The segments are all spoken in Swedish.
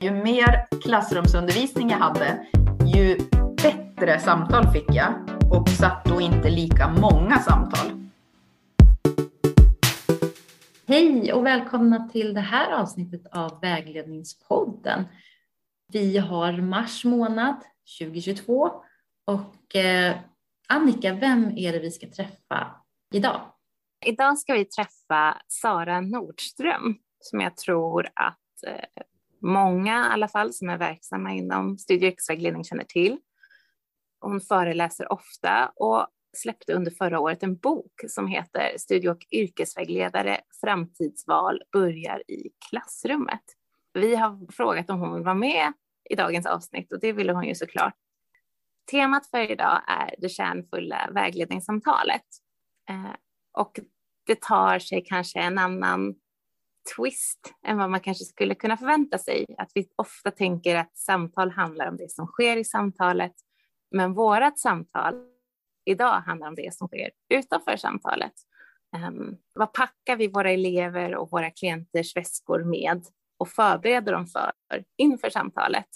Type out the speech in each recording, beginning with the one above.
Ju mer klassrumsundervisning jag hade, ju bättre samtal fick jag och satt då inte lika många samtal. Hej och välkomna till det här avsnittet av Vägledningspodden. Vi har mars månad 2022 och eh, Annika, vem är det vi ska träffa idag? Idag ska vi träffa Sara Nordström som jag tror att eh, många i alla fall som är verksamma inom studie och yrkesvägledning känner till. Hon föreläser ofta och släppte under förra året en bok som heter Studie och yrkesvägledare framtidsval börjar i klassrummet. Vi har frågat om hon vill vara med i dagens avsnitt och det ville hon ju såklart. Temat för idag är det kärnfulla vägledningssamtalet eh, och det tar sig kanske en annan twist än vad man kanske skulle kunna förvänta sig. Att vi ofta tänker att samtal handlar om det som sker i samtalet, men vårat samtal idag handlar om det som sker utanför samtalet. Um, vad packar vi våra elever och våra klienters väskor med och förbereder dem för inför samtalet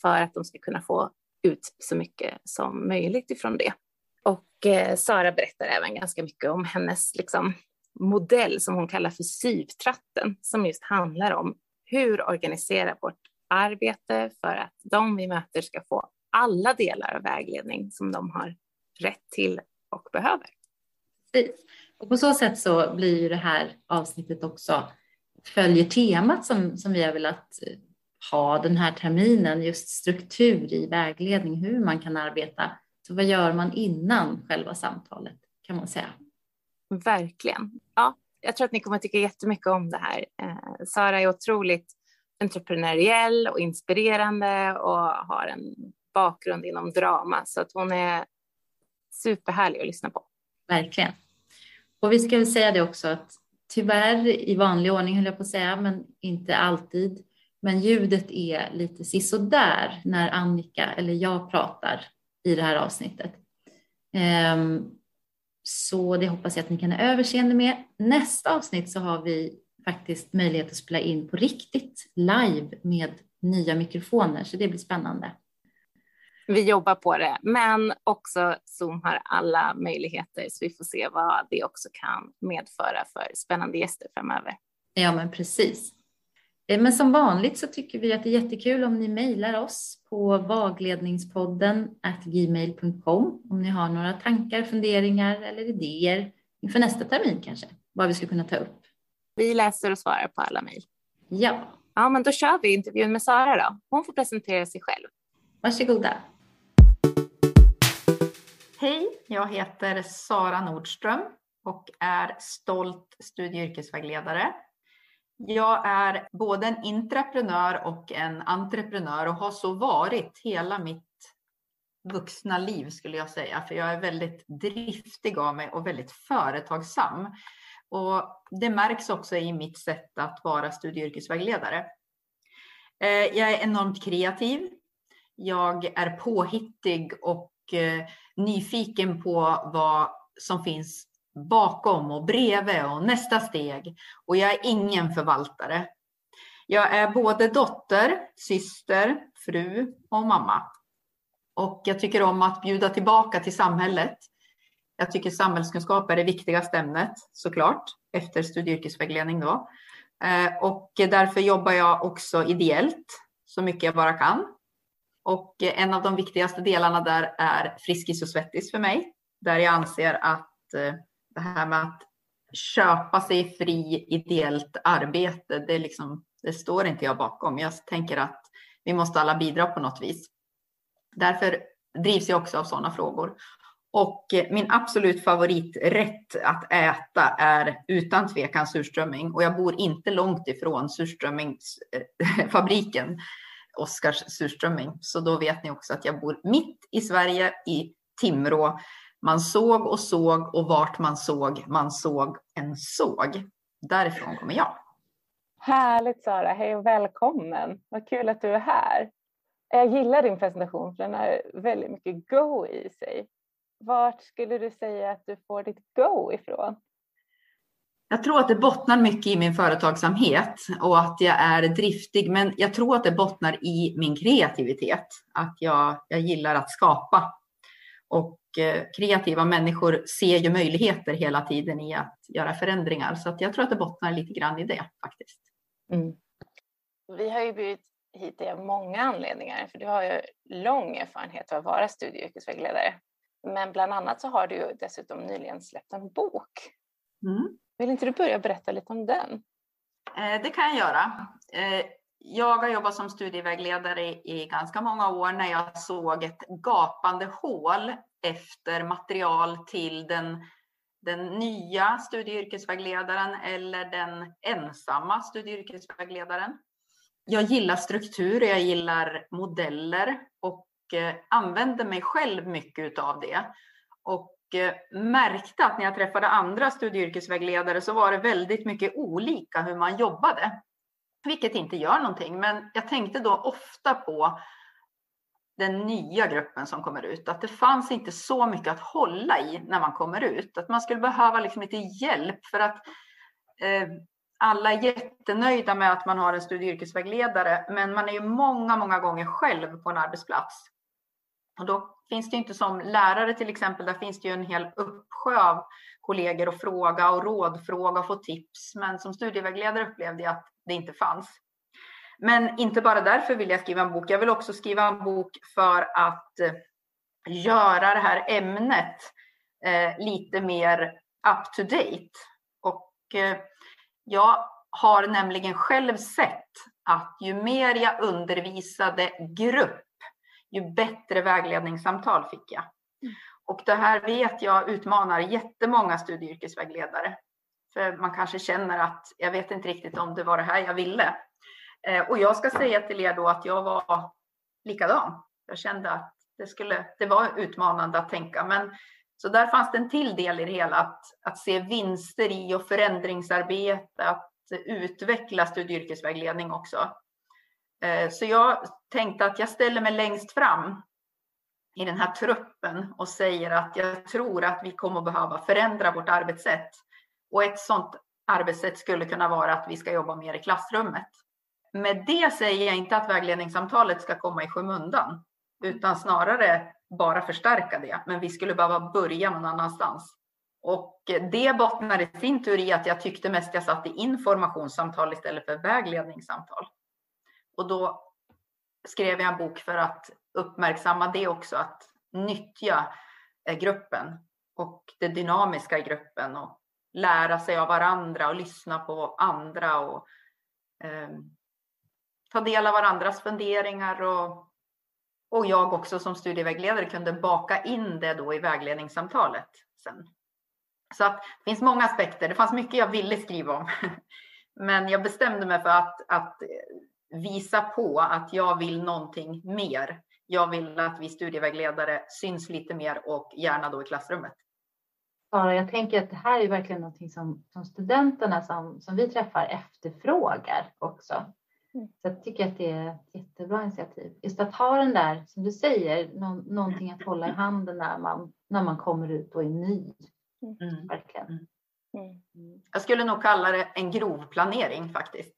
för att de ska kunna få ut så mycket som möjligt ifrån det. Eh, Sara berättar även ganska mycket om hennes liksom, modell som hon kallar för SYV-tratten som just handlar om hur organisera vårt arbete för att de vi möter ska få alla delar av vägledning som de har rätt till och behöver. Precis. Och på så sätt så blir ju det här avsnittet också följer temat som, som vi har velat eh, ha den här terminen, just struktur i vägledning, hur man kan arbeta. Så vad gör man innan själva samtalet kan man säga? Verkligen. Ja, jag tror att ni kommer att tycka jättemycket om det här. Eh, Sara är otroligt entreprenöriell och inspirerande och har en bakgrund inom drama så att hon är superhärlig att lyssna på. Verkligen. Och vi ska väl säga det också att tyvärr i vanlig ordning höll jag på att säga, men inte alltid. Men ljudet är lite sisådär när Annika eller jag pratar i det här avsnittet. Um, så det hoppas jag att ni kan ha överseende med. Nästa avsnitt så har vi faktiskt möjlighet att spela in på riktigt live med nya mikrofoner, så det blir spännande. Vi jobbar på det, men också Zoom har alla möjligheter så vi får se vad det också kan medföra för spännande gäster framöver. Ja, men precis. Eh, men som vanligt så tycker vi att det är jättekul om ni mejlar oss på vagledningspodden gmail.com om ni har några tankar, funderingar eller idéer inför nästa termin kanske, vad vi skulle kunna ta upp. Vi läser och svarar på alla mejl. Ja. Ja, men då kör vi intervjun med Sara då. Hon får presentera sig själv. Varsågoda. Hej, jag heter Sara Nordström och är stolt studie och yrkesvägledare jag är både en intraprenör och en entreprenör och har så varit hela mitt vuxna liv skulle jag säga, för jag är väldigt driftig av mig och väldigt företagsam. Och det märks också i mitt sätt att vara studie och yrkesvägledare. Eh, jag är enormt kreativ. Jag är påhittig och eh, nyfiken på vad som finns bakom och bredvid och nästa steg. Och jag är ingen förvaltare. Jag är både dotter, syster, fru och mamma. Och jag tycker om att bjuda tillbaka till samhället. Jag tycker samhällskunskap är det viktigaste ämnet såklart efter studie och yrkesvägledning då. Eh, och därför jobbar jag också ideellt så mycket jag bara kan. Och en av de viktigaste delarna där är Friskis och Svettis för mig, där jag anser att eh, det här med att köpa sig fri ideellt arbete, det, liksom, det står inte jag bakom. Jag tänker att vi måste alla bidra på något vis. Därför drivs jag också av sådana frågor. Och min absolut favoriträtt att äta är utan tvekan surströmming. Och jag bor inte långt ifrån surströmmingsfabriken, eh, Oskars surströmming. Så då vet ni också att jag bor mitt i Sverige, i Timrå, man såg och såg och vart man såg, man såg en såg. Därifrån kommer jag. Härligt Sara, hej och välkommen. Vad kul att du är här. Jag gillar din presentation för den har väldigt mycket go i sig. Vart skulle du säga att du får ditt go ifrån? Jag tror att det bottnar mycket i min företagsamhet och att jag är driftig, men jag tror att det bottnar i min kreativitet. Att jag, jag gillar att skapa. Och eh, kreativa människor ser ju möjligheter hela tiden i att göra förändringar. Så att jag tror att det bottnar lite grann i det faktiskt. Mm. Vi har ju blivit hit av många anledningar, för du har ju lång erfarenhet av att vara studie och yrkesvägledare. Men bland annat så har du ju dessutom nyligen släppt en bok. Mm. Vill inte du börja berätta lite om den? Eh, det kan jag göra. Jag har jobbat som studievägledare i ganska många år när jag såg ett gapande hål efter material till den, den nya studieyrkesvägledaren eller den ensamma studieyrkesvägledaren. Jag gillar struktur, jag gillar modeller och eh, använde använder mig själv mycket av det. Och eh, märkte att när jag träffade andra studieyrkesvägledare så var det väldigt mycket olika hur man jobbade. Vilket inte gör någonting, men jag tänkte då ofta på den nya gruppen som kommer ut, att det fanns inte så mycket att hålla i när man kommer ut. Att man skulle behöva liksom lite hjälp för att eh, alla är jättenöjda med att man har en studie yrkesvägledare, men man är ju många, många gånger själv på en arbetsplats. Och då finns det inte som lärare till exempel, där finns det ju en hel uppsjö av kollegor att fråga och rådfråga och få tips. Men som studievägledare upplevde jag att det inte fanns. Men inte bara därför vill jag skriva en bok. Jag vill också skriva en bok för att eh, göra det här ämnet eh, lite mer up to date. Och eh, jag har nämligen själv sett att ju mer jag undervisade grupp ju bättre vägledningssamtal fick jag. Mm. Och det här vet jag utmanar jättemånga studieyrkesvägledare. För man kanske känner att jag vet inte riktigt om det var det här jag ville. Eh, och jag ska säga till er då att jag var likadan. Jag kände att det, skulle, det var utmanande att tänka. Men, så där fanns det en till del i det hela, att, att se vinster i och förändringsarbete, att utveckla studieyrkesvägledning också. Eh, så jag tänkte att jag ställer mig längst fram i den här truppen och säger att jag tror att vi kommer att behöva förändra vårt arbetssätt. Och ett sådant arbetssätt skulle kunna vara att vi ska jobba mer i klassrummet. Med det säger jag inte att vägledningssamtalet ska komma i skymundan, utan snarare bara förstärka det. Men vi skulle behöva börja någon annanstans. Och det bottnar i sin tur i att jag tyckte mest jag satt i informationssamtal istället för vägledningssamtal. Och då skrev jag en bok för att uppmärksamma det också, att nyttja eh, gruppen och det dynamiska i gruppen och lära sig av varandra och lyssna på andra och eh, ta del av varandras funderingar och, och jag också som studievägledare kunde baka in det då i vägledningssamtalet sen. Så att det finns många aspekter. Det fanns mycket jag ville skriva om, men jag bestämde mig för att, att eh, visa på att jag vill någonting mer. Jag vill att vi studievägledare syns lite mer och gärna då i klassrummet. Sara, jag tänker att det här är verkligen någonting som, som studenterna som, som vi träffar efterfrågar också. Mm. Så jag tycker att det är ett jättebra initiativ. Just att ha den där, som du säger, någon, någonting att hålla i handen när man, när man kommer ut och är ny. Mm. Verkligen. Mm. mm. Jag skulle nog kalla det en grov planering faktiskt.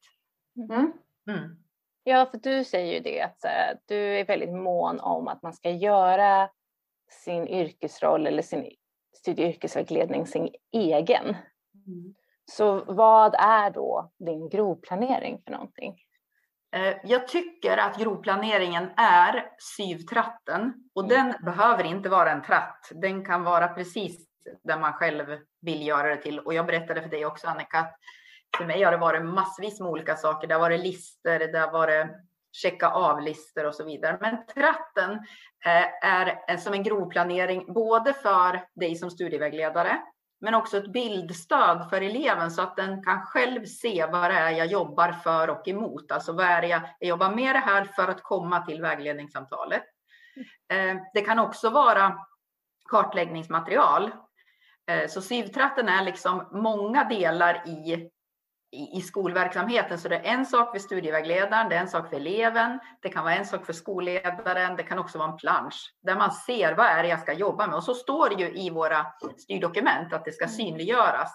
Mm. mm. Ja, för du säger ju det att här, du är väldigt mån om att man ska göra sin yrkesroll eller sin studie och yrkesvägledning sin egen. Mm. Så vad är då din grovplanering för någonting? Eh, jag tycker att grovplaneringen är syvtratten och mm. den behöver inte vara en tratt. Den kan vara precis där man själv vill göra det till. Och jag berättade för dig också Annika att för mig har det varit massvis med olika saker. Det har varit listor, det har varit checka av-listor och så vidare. Men tratten eh, är som en grovplanering både för dig som studievägledare, men också ett bildstöd för eleven så att den kan själv se vad det är jag jobbar för och emot. Alltså vad är det jag, jag jobbar med det här för att komma till vägledningssamtalet. Eh, det kan också vara kartläggningsmaterial. Eh, så SYV-tratten är liksom många delar i i, skolverksamheten. Så det är en sak för studievägledaren, det är en sak för eleven, det kan vara en sak för skolledaren, det kan också vara en plansch där man ser vad är det jag ska jobba med. Och så står det ju i våra styrdokument att det ska mm. synliggöras.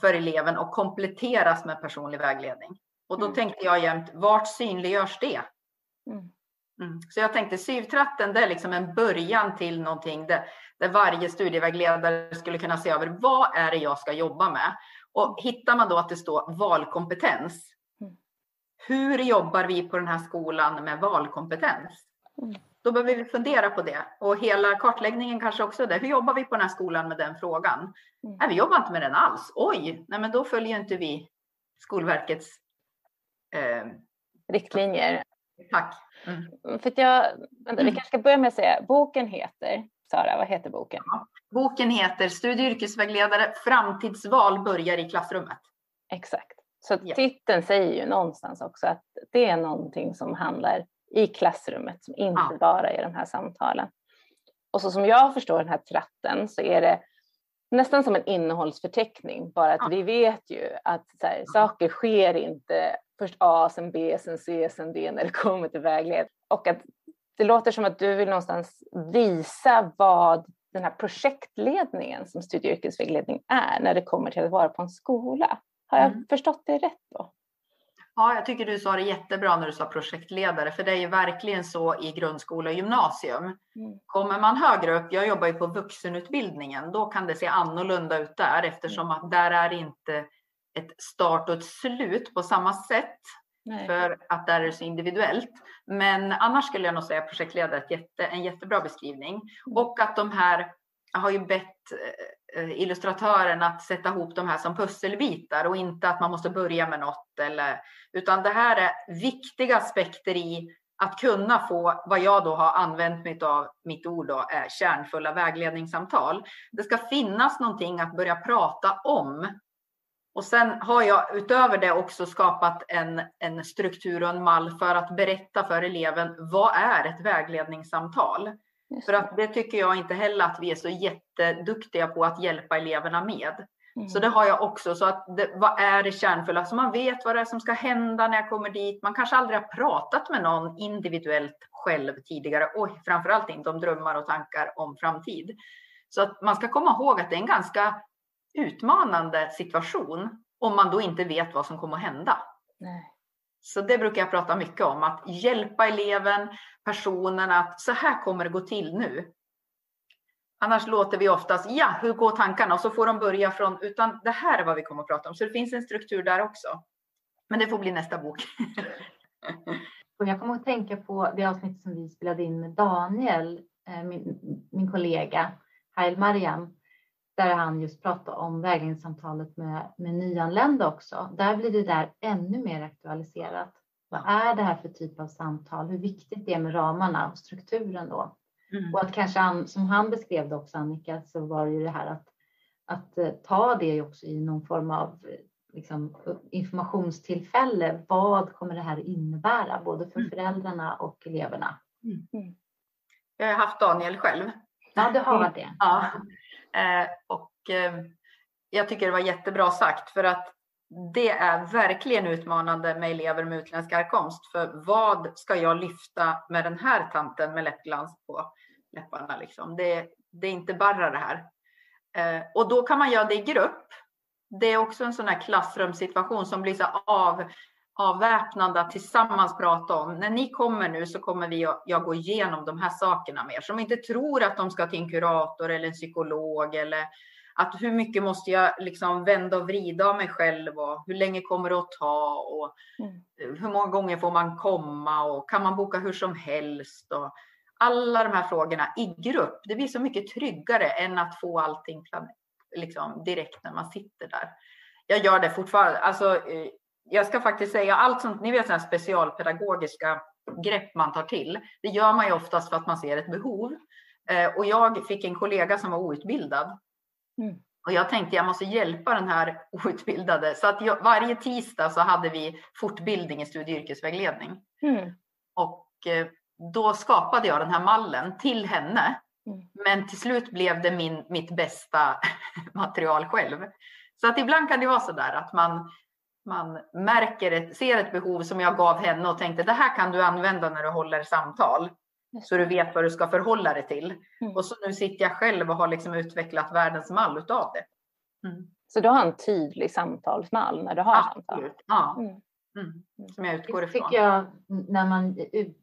för eleven och kompletteras med personlig vägledning. Och då Mm. tänkte jag jämt, vart synliggörs det? Mm. Mm. Så jag tänkte syvtratten, det är liksom en början till någonting där, där varje studievägledare skulle kunna se över vad är det jag ska jobba med? Och hittar man då att det står valkompetens, Mm. hur jobbar vi på den här skolan med valkompetens? Mm. Då behöver vi fundera på det. Och hela kartläggningen kanske också är det. Hur jobbar vi på den här skolan med den frågan? Mm. Nej, vi jobbar inte med den alls. Oj, nej men då följer inte vi Skolverkets eh, Riktlinjer. tack. Mm. För jag, vänta, vi kanske ska börja med att säga, boken heter, Sara, vad heter boken? Boken heter Studie och yrkesvägledare. Framtidsval börjar i klassrummet. Exakt. Så Ja. titeln säger ju någonstans också att det är någonting som handlar i klassrummet som inte Ja. bara är de här samtalen. Och så som jag förstår den här tratten så är det nästan som en innehållsförteckning, bara att Ja. vi vet ju att här, saker sker inte först A, sen B, sen C, sen D när det kommer till vägledning. Och att det låter som att du vill någonstans visa vad den här projektledningen som studie och yrkesvägledning är när det kommer till att vara på en skola. Har jag Mm. förstått det rätt då? Ja, jag tycker du sa det jättebra när du sa projektledare, för det är ju verkligen så i grundskola och gymnasium. Mm. Kommer man högre upp, jag jobbar ju på vuxenutbildningen, då kan det se annorlunda ut där eftersom att där är inte ett start och ett slut på samma sätt Nej. för att där är det så individuellt. Men annars skulle jag nog säga projektledare ett jätte, en jättebra beskrivning. Och att de här, jag har ju bett eh, illustratören att sätta ihop de här som pusselbitar och inte att man måste börja med något eller utan det här är viktiga aspekter i att kunna få vad jag då har använt mig av mitt ord då är kärnfulla vägledningssamtal. Det ska finnas någonting att börja prata om. Och sen har jag utöver det också skapat en, en struktur och en mall för att berätta för eleven vad är ett vägledningssamtal? För att det tycker jag inte heller att vi är så jätteduktiga på att hjälpa eleverna med. Mm. Så det har jag också. Så att det, vad är det kärnfulla? Så man vet vad det är som ska hända när jag kommer dit. Man kanske aldrig har pratat med någon individuellt själv tidigare och framförallt inte om drömmar och tankar om framtid. Så att man ska komma ihåg att det är en ganska utmanande situation om man då inte vet vad som kommer att hända. Nej. Så det brukar jag prata mycket om, att hjälpa eleven, personen att så här kommer det gå till nu. Annars låter vi oftast, ja, hur går tankarna? Och så får de börja från, utan det här är vad vi kommer att prata om. Så det finns en struktur där också. Men det får bli nästa bok. Och jag kommer att tänka på det avsnitt som vi spelade in med Daniel, eh, min, min kollega, Hail Mariam, där han just pratade om vägledningssamtalet med, med nyanlända också. Där blir det där ännu mer aktualiserat. Vad är det här för typ av samtal? Hur viktigt det är med ramarna och strukturen då? Mm. Och att kanske, han, som han beskrev det också Annika, så var det ju det här att, att eh, ta det också i någon form av eh, liksom, informationstillfälle. Vad kommer det här innebära, både för Mm. föräldrarna och eleverna? Jag har haft Daniel själv. Ja, det har det. Ja. Eh, och eh, jag tycker det var jättebra sagt för att det är verkligen utmanande med elever med utländsk härkomst. För vad ska jag lyfta med den här tanten med läppglans på läpparna? Liksom? Det, det är inte bara det här. Eh, och då kan man göra det i grupp. Det är också en sån här klassrumssituation som blir så av, avväpnande att tillsammans prata om. När ni kommer nu så kommer vi att jag gå igenom de här sakerna med er som inte tror att de ska till en kurator eller en psykolog eller att hur mycket måste jag liksom vända och vrida av mig själv och hur länge kommer det att ta och Mm. hur många gånger får man komma och kan man boka hur som helst och alla de här frågorna i grupp. Det blir så mycket tryggare än att få allting liksom direkt när man sitter där. Jag gör det fortfarande. Alltså, eh, jag ska faktiskt säga allt sånt, ni vet sådana specialpedagogiska grepp man tar till. Det gör man ju oftast för att man ser ett behov. Eh, Och jag fick en kollega som var outbildad. Mm. Och jag tänkte jag måste hjälpa den här outbildade. Så att jag, varje tisdag så hade vi fortbildning i studie och yrkesvägledning. Mm. Och eh, då skapade jag den här mallen till henne. Mm. Men till slut blev det min, mitt bästa material själv. Så att ibland kan det vara så där att man, man märker ett, ser ett behov som jag gav henne och tänkte det här kan du använda när du håller samtal. Så du vet vad du ska förhålla dig till. Mm. Och så nu sitter jag själv och har liksom utvecklat världens mall utav det. Mm. Så du har en tydlig samtalsmall när du har Absolut. samtal? Ja. Mm. Mm. Som jag utgår Det ifrån. tycker jag när man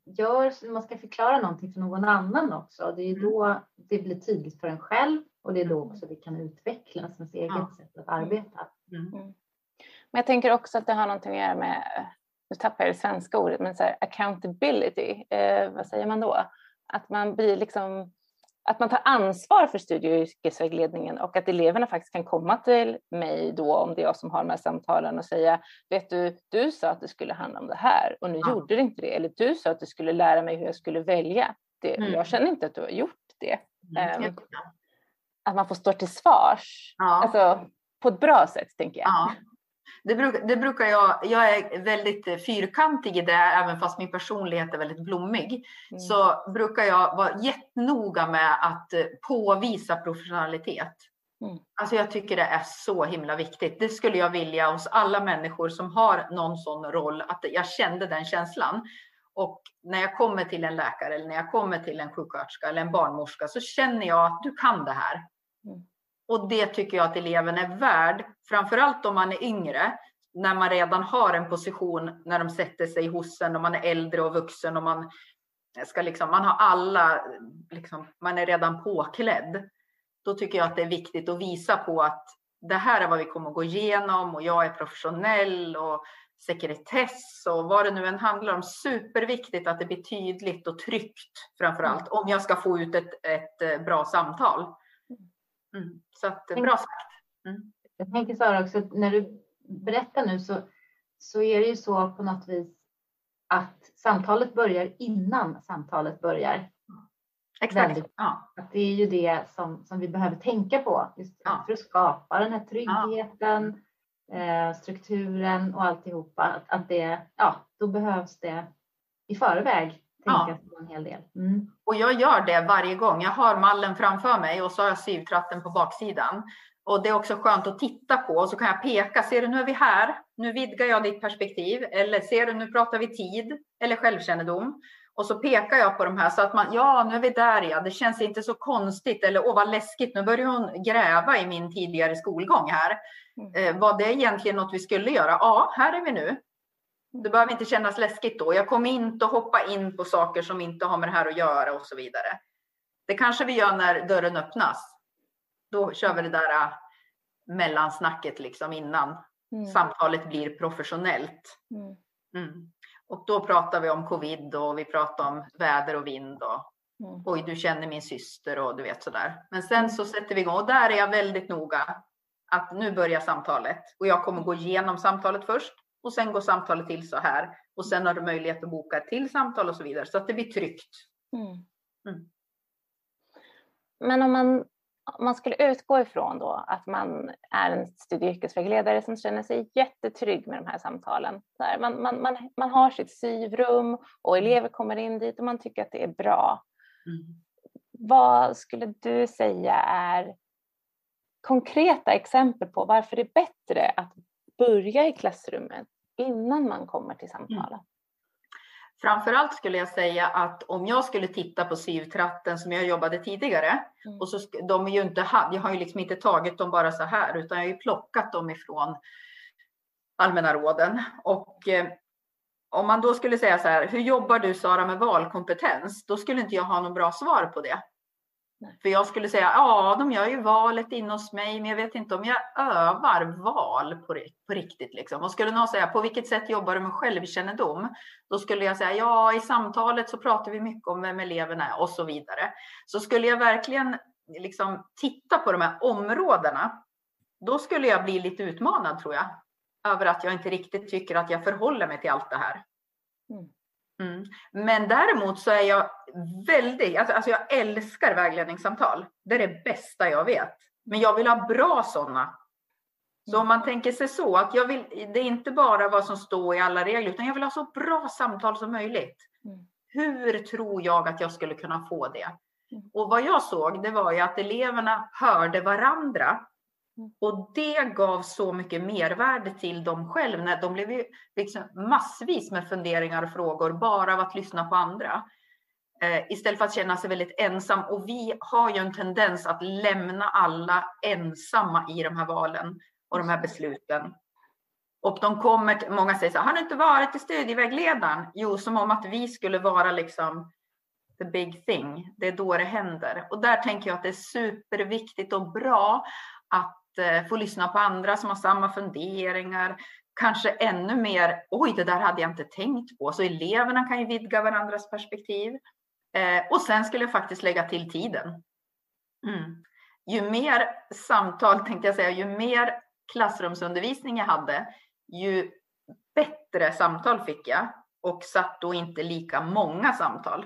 gör, man ska förklara någonting för någon annan också. Det är Mm. då det blir tydligt för en själv och det är då också det kan utvecklas, ens eget Ja. sätt att arbeta. Men jag tänker också att det har någonting att göra med, nu tappar jag det svenska ordet, men så här, accountability, eh, vad säger man då? Att man blir liksom, att man tar ansvar för studie och yrkesvägledningen och att eleverna faktiskt kan komma till mig då, om det är jag som har de här samtalen och säga, vet du, du sa att det skulle handla om det här och nu Ja. gjorde det inte det, eller du sa att du skulle lära mig hur jag skulle välja. Det, Mm. Jag känner inte att du har gjort det. Mm. Jättebra. Att man får stå till svars, Ja. alltså på ett bra sätt tänker jag. Ja. Det, bruk, det brukar jag, jag är väldigt eh, fyrkantig i det, även fast min personlighet är väldigt blommig. Mm. Så brukar jag vara jättenoga med att eh, påvisa professionalitet. Mm. Alltså jag tycker det är så himla viktigt. Det skulle jag vilja hos alla människor som har någon sån roll, att jag kände den känslan. Och när jag kommer till en läkare eller när jag kommer till en sjuksköterska eller en barnmorska så känner jag att du kan det här. Mm. Och det tycker jag att eleven är värd, framförallt om man är yngre, när man redan har en position när de sätter sig hos en och man är äldre och vuxen och man ska liksom, man har alla, liksom, man är redan påklädd. Då tycker jag att det är viktigt att visa på att det här är vad vi kommer att gå igenom och jag är professionell och sekretess och vad det nu än handlar om. Superviktigt att det blir tydligt och tryggt framför allt om jag ska få ut ett, ett eh, bra samtal. Mm. Så att, eh, bra sagt. Jag tänker Sara också, när du berättar nu så, så är det ju så på något vis att samtalet börjar innan samtalet börjar. Exakt. Väldigt. Ja. Att det är ju det som, som vi behöver tänka på just Ja. för att skapa den här tryggheten, eh, strukturen och alltihopa. Att, att det, ja, då behövs det i förväg Ja. tänkas på en hel del. Mm. Och jag gör det varje gång. Jag har mallen framför mig och så har jag syvtratten på baksidan. Och det är också skönt att titta på och så kan jag peka. Ser du, nu är vi här. Nu vidgar jag ditt perspektiv. Eller ser du, nu pratar vi tid eller självkännedom. Och så pekar jag på de här så att man, ja, nu är vi där ja. Det känns inte så konstigt eller åh vad läskigt. Nu börjar hon gräva i min tidigare skolgång här. Eh, var det egentligen något vi skulle göra? Ja, här är vi nu. Det behöver inte kännas läskigt då. Jag kommer inte att hoppa in på saker som inte har med det här att göra och så vidare. Det kanske vi gör när dörren öppnas. Då kör vi det där äh, mellansnacket liksom innan Mm. samtalet blir professionellt. Mm. Mm. Och då pratar vi om covid och vi pratar om väder och vind och Mm. oj, du känner min syster och du vet sådär. Men sen så sätter vi igång och där är jag väldigt noga att nu börjar samtalet och jag kommer gå igenom samtalet först och sen går samtalet till så här och sen har du möjlighet att boka ett till samtal och så vidare så att det blir tryggt. Mm. Mm. Men om man, om man skulle utgå ifrån då att man är en studie och yrkesvägledare som känner sig jättetrygg med de här samtalen. Här, man, man, man, man har sitt syvrum och elever kommer in dit och man tycker att det är bra. Vad skulle du säga är konkreta exempel på varför det är bättre att börja i klassrummet innan man kommer till samtalen? Framförallt skulle jag säga att om jag skulle titta på syvtratten som jag jobbade tidigare Mm. och så de är ju inte, jag har ju liksom inte tagit dem bara så här utan jag har ju plockat dem ifrån allmänna råden och eh, om man då skulle säga så här, hur jobbar du Sara med valkompetens? Då skulle inte jag ha något bra svar på det. Nej. För jag skulle säga, ja, de gör ju valet inne hos mig, men jag vet inte om jag övar val på, på riktigt. Liksom. Och skulle någon säga, på vilket sätt jobbar du med självkännedom? Då skulle jag säga, ja, i samtalet så pratar vi mycket om vem eleverna är och så vidare. Så skulle jag verkligen liksom titta på de här områdena, då skulle jag bli lite utmanad tror jag. Över att jag inte riktigt tycker att jag förhåller mig till allt det här. Mm. Mm. Men däremot så är jag väldigt, alltså, alltså jag älskar vägledningssamtal. Det är det bästa jag vet. Men jag vill ha bra sådana. Så om man tänker sig så att jag vill, det är inte bara vad som står i alla regler, utan jag vill ha så bra samtal som möjligt. Mm. Hur tror jag att jag skulle kunna få det? Mm. Och vad jag såg, det var ju att eleverna hörde varandra. Mm. Och det gav så mycket mervärde till dem själv. När de blev ju liksom massvis med funderingar och frågor bara av att lyssna på andra. Eh, istället för att känna sig väldigt ensam. Och vi har ju en tendens att lämna alla ensamma i de här valen. och de här besluten. Och de kommer, många säger så här, har du inte varit i studievägledaren? Jo, som om att vi skulle vara liksom the big thing. Det är då det händer. Och där tänker jag att det är superviktigt och bra att eh, få lyssna på andra som har samma funderingar. Kanske ännu mer, oj, det där hade jag inte tänkt på. Så eleverna kan ju vidga varandras perspektiv. Eh, och sen skulle jag faktiskt lägga till tiden. Mm. Ju mer samtal, tänkte jag säga, ju mer klassrumsundervisning jag hade, ju bättre samtal fick jag och satt då inte lika många samtal.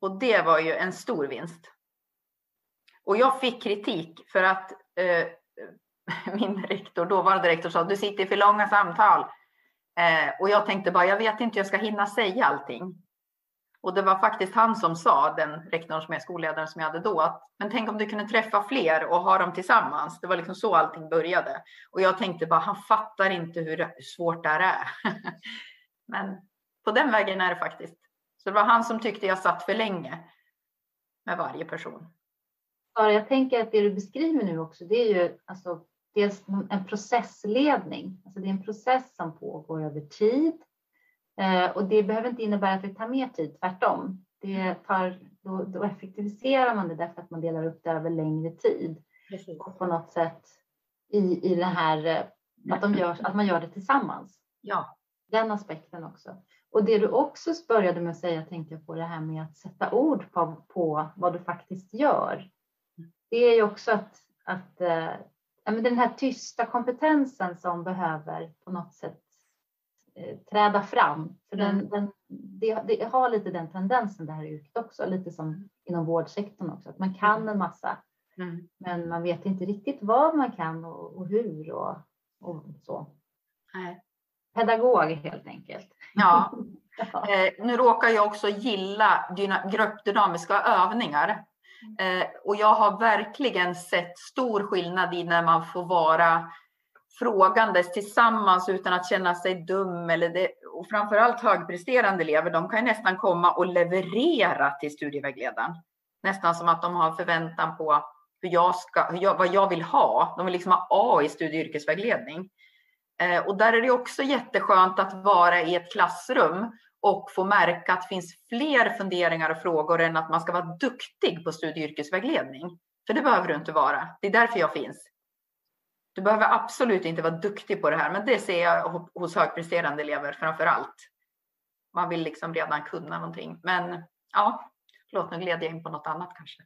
Och det var ju en stor vinst. Och jag fick kritik för att eh, min rektor, dåvarande rektor sa du sitter i för långa samtal. Eh, och jag tänkte bara, jag vet inte hur jag ska hinna säga allting. Och det var faktiskt han som sa, den rektorn som är skolledaren som jag hade då, att men tänk om du kunde träffa fler och ha dem tillsammans. Det var liksom så allting började. Och jag tänkte bara, han fattar inte hur svårt det här är. men på den vägen är det faktiskt. Så det var han som tyckte jag satt för länge med varje person. Sara, jag tänker att det du beskriver nu också, det är ju alltså dels en processledning. Alltså det är en process som pågår över tid Eh, och det behöver inte innebära att det tar mer tid, tvärtom. Det tar, då, då effektiviserar man det därför att man delar upp det över längre tid. Precis. Och på något sätt i, i det här eh, att, de gör, att man gör det tillsammans. Ja. Den aspekten också. Och det du också började med att säga tänkte jag på det här med att sätta ord på, på vad du faktiskt gör. Det är ju också att, att äh, den här tysta kompetensen som behöver på något sätt Eh, träda fram. För den, mm. den, det, det, har lite den tendensen det här yrket också, lite som inom vårdsektorn också, att man kan en massa, mm. men man vet inte riktigt vad man kan och, och hur och, och så. Nej. Pedagog helt enkelt. Ja. Eh, nu råkar jag också gilla gruppdynamiska övningar. Mm. Eh, och jag har verkligen sett stor skillnad i när man får vara frågandes tillsammans utan att känna sig dum. Eller det, och framförallt högpresterande elever, de kan ju nästan komma och leverera till studievägledaren. Nästan som att de har förväntan på hur jag ska, hur jag, vad jag vill ha. De vill liksom ha A i studie och yrkesvägledning. Eh, och där är det också jätteskönt att vara i ett klassrum och få märka att det finns fler funderingar och frågor än att man ska vara duktig på studie och yrkesvägledning. För det behöver du inte vara. Det är därför jag finns. Du behöver absolut inte vara duktig på det här, men det ser jag hos högpresterande elever framför allt. Man vill liksom redan kunna någonting. Men ja, låt nu gled jag in på något annat kanske.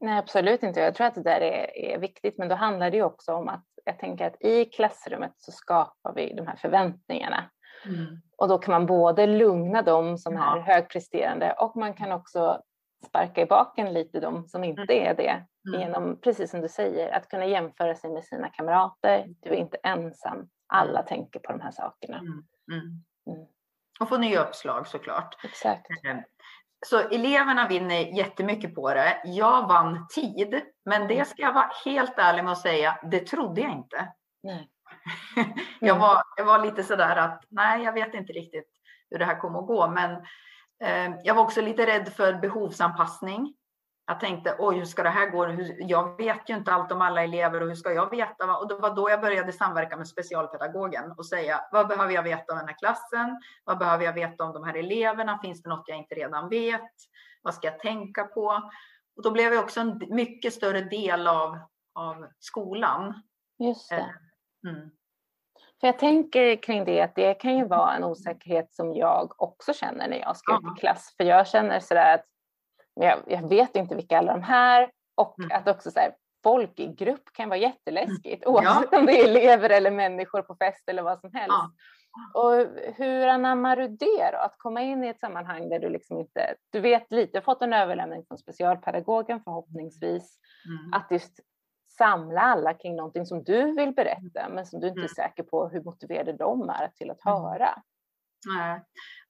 Nej, absolut inte. Jag tror att det där är, är viktigt, men då handlar det ju också om att jag tänker att i klassrummet så skapar vi de här förväntningarna. Mm. Och då kan man både lugna dem som ja. är högpresterande och man kan också sparka i baken lite de som inte mm. är det. Mm. Genom, precis som du säger, att kunna jämföra sig med sina kamrater. Du är inte ensam. Alla tänker på de här sakerna. Mm. Mm. mm. Och få nya uppslag såklart. Exakt. Eh, så eleverna vinner jättemycket på det. Jag vann tid, men det ska jag vara helt ärlig med att säga, det trodde jag inte. Nej. jag, var, jag var lite sådär att nej, jag vet inte riktigt hur det här kommer att gå, men Eh, jag var också lite rädd för behovsanpassning. Jag tänkte, oj, hur ska det här gå? Jag vet ju inte allt om alla elever och hur ska jag veta? Och det var då jag började samverka med specialpedagogen och säga, vad behöver jag veta om den här klassen? Vad behöver jag veta om de här eleverna? Finns det något jag inte redan vet? Vad ska jag tänka på? Och då blev jag också en mycket större del av, av skolan. Just det. Mm. För jag tänker kring det att det kan ju vara en osäkerhet som jag också känner när jag ska ut i klass. För jag känner sådär att jag, jag vet inte vilka alla de här och mm. att också så här, folk i grupp kan vara jätteläskigt mm. oavsett ja. om det är elever eller människor på fest eller vad som helst. Ja. Och hur anammar du det då? Att komma in i ett sammanhang där du liksom inte, du vet lite, fått en överlämning från specialpedagogen förhoppningsvis, mm. att just samla alla kring någonting som du vill berätta men som du inte är mm. säker på hur motiverade de är till att mm. höra. Nej.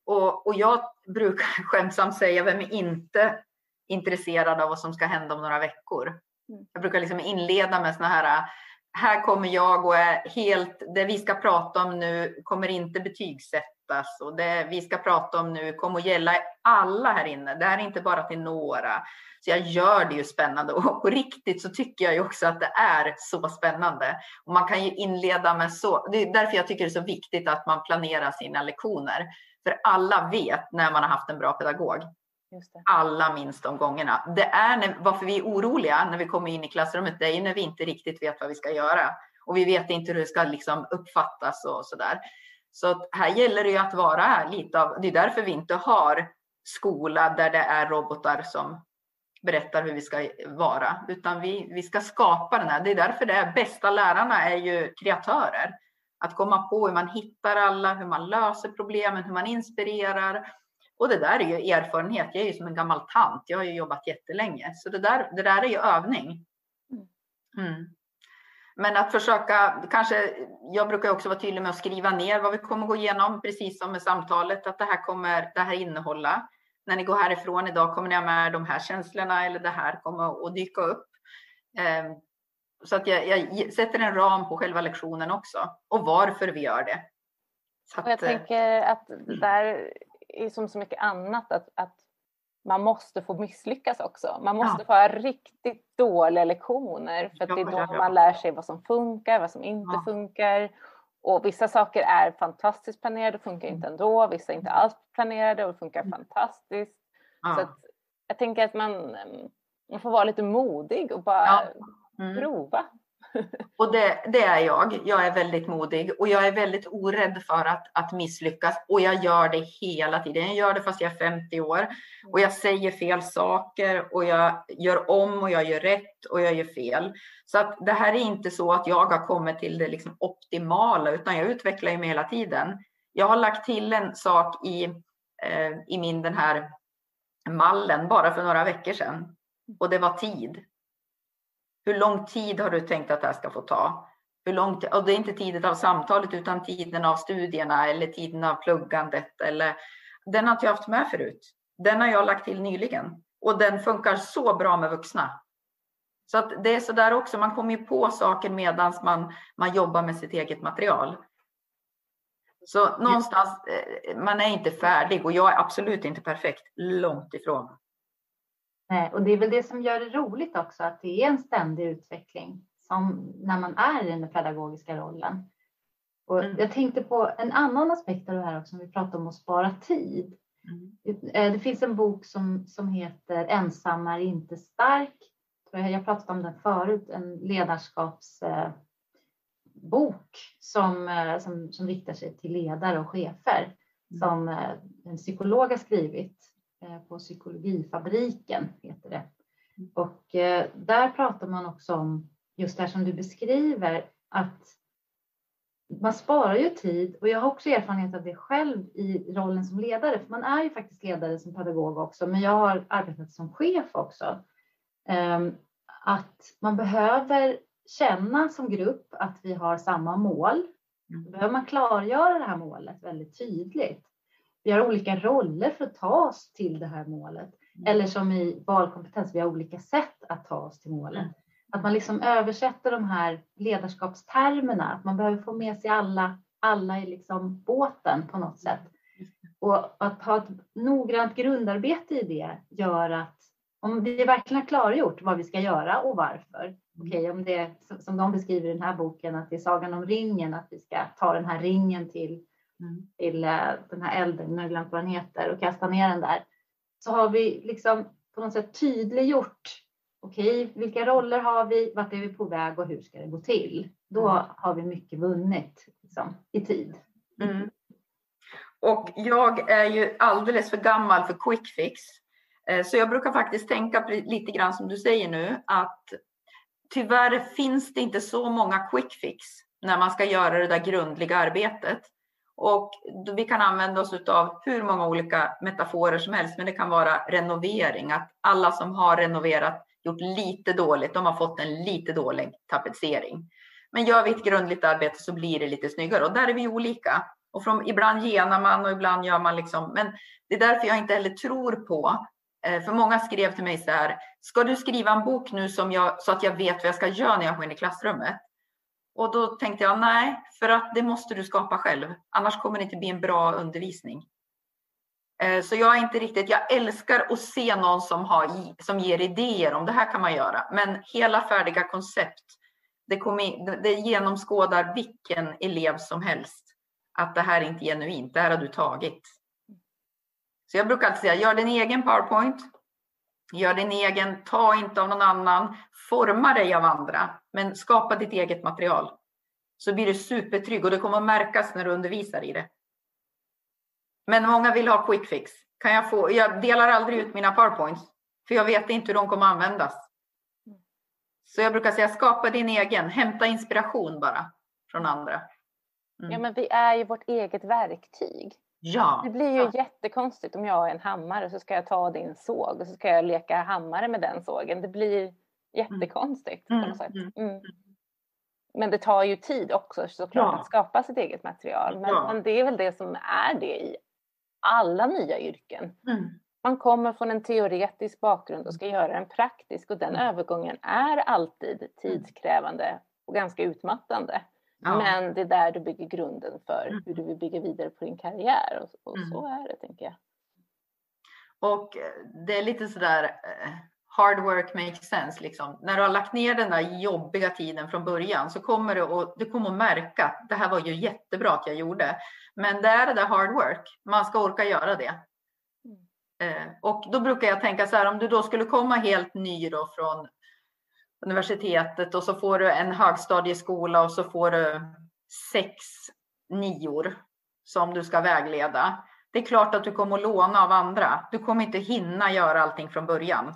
Och, och jag brukar skämtsamt säga, vem är inte intresserad av vad som ska hända om några veckor? Mm. Jag brukar liksom inleda med såna här här kommer jag och är helt, det vi ska prata om nu kommer inte betygsättas och det vi ska prata om nu kommer att gälla alla här inne. Det här är inte bara till några. Så jag gör det ju spännande och på riktigt så tycker jag ju också att det är så spännande. Och man kan ju inleda med så, det är därför jag tycker det är så viktigt att man planerar sina lektioner. För alla vet när man har haft en bra pedagog. Alla minns de gångerna. Det är när, varför vi är oroliga när vi kommer in i klassrummet, det är när vi inte riktigt vet vad vi ska göra. Och vi vet inte hur det ska liksom uppfattas och så där. Så här gäller det ju att vara lite av, det är därför vi inte har skola där det är robotar som berättar hur vi ska vara, utan vi, vi ska skapa den här. Det är därför det är bästa lärarna är ju kreatörer. Att komma på hur man hittar alla, hur man löser problemen, hur man inspirerar. Och det där är ju erfarenhet. Jag är ju som en gammal tant. Jag har ju jobbat jättelänge, så det där, det där är ju övning. Mm. Men att försöka, kanske, jag brukar också vara tydlig med att skriva ner vad vi kommer gå igenom, precis som med samtalet, att det här kommer det här innehålla när ni går härifrån idag kommer ni ha med de här känslorna eller det här kommer att dyka upp. Ehm, så att jag, jag sätter en ram på själva lektionen också och varför vi gör det. Att, jag tänker att det där är som så mycket annat att, att man måste få misslyckas också. Man måste ja. få ha riktigt dåliga lektioner för att det är då man lär sig vad som funkar, vad som inte ja. funkar och vissa saker är fantastiskt planerade och funkar inte ändå. Vissa är inte alls planerade och funkar mm. fantastiskt. Ja. Så jag tänker att man, man får vara lite modig och bara ja. mm. prova. Och det, det, är jag. Jag är väldigt modig och jag är väldigt orädd för att, att misslyckas. Och jag gör det hela tiden. Jag gör det fast jag är 50 år. Och jag säger fel saker och jag gör om och jag gör rätt och jag gör fel. Så att det här är inte så att jag har kommit till det liksom optimala utan jag utvecklar mig hela tiden. Jag har lagt till en sak i, eh, i min den här mallen bara för några veckor sedan. Och det var tid. Hur lång tid har du tänkt att det här ska få ta? Hur lång, och det är inte tiden av samtalet utan tiden av studierna eller tiden av pluggandet. Eller, den har inte jag haft med förut. Den har jag lagt till nyligen och den funkar så bra med vuxna. Så att det är så där också, man kommer ju på saker medan man, man jobbar med sitt eget material. Så någonstans, eh, man är inte färdig och jag är absolut inte perfekt, långt ifrån. Nej, och det är väl det som gör det roligt också, att det är en ständig utveckling som när man är i den pedagogiska rollen. Och mm. Jag tänkte på en annan aspekt av det här också, vi pratar om att spara tid. Mm. Eh, det finns en bok som, som heter Ensam är inte stark. Jag har pratat om den förut, en ledarskapsbok som, eh, som, som riktar sig till ledare och chefer mm. som eh, en psykolog har skrivit Eh, på Psykologifabriken heter det. Mm. Och eh, där pratar man också om just det här som du beskriver att man sparar ju tid och jag har också erfarenhet av det själv i rollen som ledare, för man är ju faktiskt ledare som pedagog också, men jag har arbetat som chef också. Ehm, att man behöver känna som grupp att vi har samma mål. Mm. Då behöver man klargöra det här målet väldigt tydligt. Vi har olika roller för att ta oss till det här målet. Mm. Eller som i valkompetens, vi har olika sätt att ta oss till målet. Mm. Att man liksom översätter de här ledarskapstermerna, att man behöver få med sig alla, alla i liksom båten på något sätt. Och att ha ett noggrant grundarbete i det gör att om vi verkligen har klargjort vad vi ska göra och varför. Mm. Okej, okay, om det är som de beskriver i den här boken, att det är Sagan om ringen, att vi ska ta den här ringen till mm. till eh, den här elden, nu glömt vad den heter, och kasta ner den där. Så har vi liksom på något sätt tydliggjort, okej, okay, vilka roller har vi, vart är vi på väg och hur ska det gå till? Då mm. har vi mycket vunnit liksom, i tid. Mm. Och jag är ju alldeles för gammal för quick fix. Eh, så jag brukar faktiskt tänka lite grann som du säger nu, att tyvärr finns det inte så många quick fix när man ska göra det där grundliga arbetet. Och vi kan använda oss av hur många olika metaforer som helst, men det kan vara renovering. Att alla som har renoverat, gjort lite dåligt, de har fått en lite dålig tapetsering. Men gör vi ett grundligt arbete så blir det lite snyggare och där är vi olika. Och från, ibland genar man och ibland gör man liksom, men det är därför jag inte heller tror på, eh, för många skrev till mig så här, ska du skriva en bok nu som jag, så att jag vet vad jag ska göra när jag går in i klassrummet? Och då tänkte jag nej, för att det måste du skapa själv. Annars kommer det inte bli en bra undervisning. Eh, så jag är inte riktigt, jag älskar att se någon som, har, som ger idéer om det här kan man göra. Men hela färdiga koncept, det, kommer, det genomskådar vilken elev som helst. Att det här är inte genuint, det här har du tagit. Så jag brukar alltid säga, gör din egen PowerPoint. Gör din egen, ta inte av någon annan. Forma dig av andra, men skapa ditt eget material. Så blir du supertrygg och det kommer att märkas när du undervisar i det. Men många vill ha quick fix. Kan jag, få, jag delar aldrig ut mina powerpoints, för jag vet inte hur de kommer att användas. Så jag brukar säga skapa din egen, hämta inspiration bara från andra. Mm. Ja, men vi är ju vårt eget verktyg. Ja. Det blir ju ja. jättekonstigt om jag har en hammare så ska jag ta din såg och så ska jag leka hammare med den sågen. Det blir jättekonstigt mm. på något sätt. Mm. mm. Men det tar ju tid också såklart ja. att skapa sitt eget material. Men, ja. men, det är väl det som är det i alla nya yrken. Mm. Man kommer från en teoretisk bakgrund och ska göra en praktisk och den mm. övergången är alltid mm. tidskrävande och ganska utmattande. Ja. Men det är där du bygger grunden för mm. hur du vill bygga vidare på din karriär och, och så är det tänker jag. Och det är lite sådär eh, hard work makes sense. Liksom. När du har lagt ner den där jobbiga tiden från början så kommer du, och, du kommer att märka att det här var ju jättebra att jag gjorde. Men det är det där hard work. Man ska orka göra det. Mm. Eh, och då brukar jag tänka så här, om du då skulle komma helt ny då från universitetet och så får du en högstadieskola och så får du sex nior som du ska vägleda. Det är klart att du kommer att låna av andra. Du kommer inte hinna göra allting från början.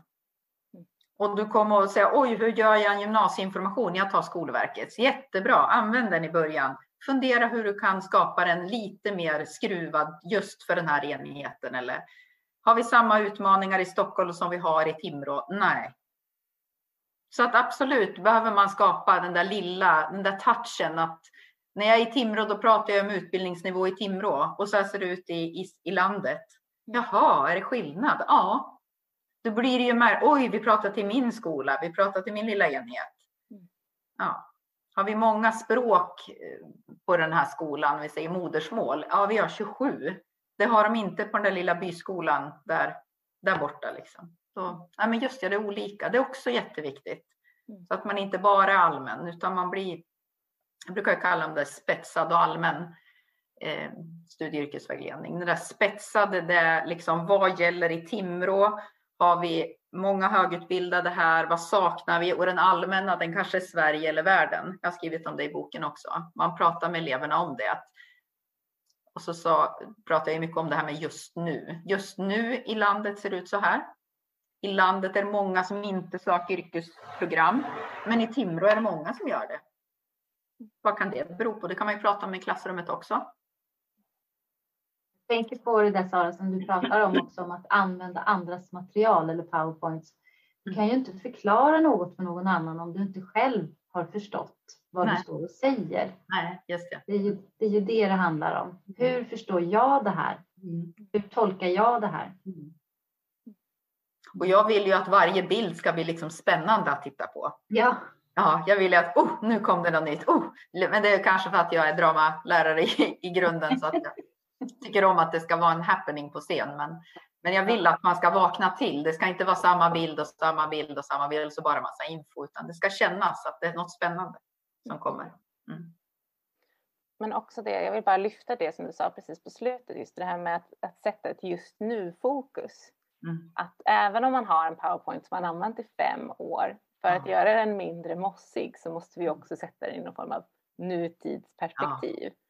Och du kommer att säga, oj, hur gör jag en gymnasieinformation? Jag tar Skolverkets. Jättebra, använd den i början. Fundera hur du kan skapa den lite mer skruvad just för den här enheten. Eller har vi samma utmaningar i Stockholm som vi har i Timrå? Nej. Så att absolut behöver man skapa den där lilla, den där touchen att när jag är i Timrå då pratar jag om utbildningsnivå i Timrå och så här ser det ut i, i, i landet. Jaha, är det skillnad? Ja, då blir det ju mer, oj, vi pratar till min skola, vi pratar till min lilla enhet. Mm. Ja. Har vi många språk eh, på den här skolan, vi säger modersmål? Ja, vi har 27. Det har de inte på den där lilla byskolan där, där borta. Liksom. Så, ja, men just det, det är olika. Det är också jätteviktigt. Mm. Så att man inte bara är allmän, utan man blir, jag brukar kalla det spetsad och allmän eh, studie och yrkesvägledning. Det där spetsade, det liksom vad gäller i Timrå? Har vi många högutbildade här? Vad saknar vi? Och den allmänna, den kanske är Sverige eller världen. Jag har skrivit om det i boken också. Man pratar med eleverna om det. Och så, sa, pratar jag mycket om det här med just nu. Just nu i landet ser det ut så här. I landet är det många som inte söker yrkesprogram, men i Timrå är det många som gör det. Vad kan det bero på? Det kan man ju prata om i klassrummet också tänker på det där Sara som du pratar om också om att använda andras material eller powerpoints. Du kan ju inte förklara något för någon annan om du inte själv har förstått vad Nej. du står och säger. Nej, just det. Det, är ju, det är ju det det handlar om. Hur förstår jag det här? Mm. Hur tolkar jag det här? Mm. Och jag vill ju att varje bild ska bli liksom spännande att titta på. Ja. Ja, jag vill ju att oh, nu kom det något nytt. Oh. Men det är kanske för att jag är dramalärare i, i grunden så att jag tycker om att det ska vara en happening på scen. Men, men jag vill att man ska vakna till. Det ska inte vara samma bild och samma bild och samma bild så bara massa info, utan det ska kännas att det är något spännande som kommer. Mm. Men också det, jag vill bara lyfta det som du sa precis på slutet, just det här med att, att sätta ett just nu-fokus. Mm. Att även om man har en powerpoint som man använt i fem år, för ja. att göra den mindre mossig så måste vi också sätta den i någon form av nutidsperspektiv. Ja.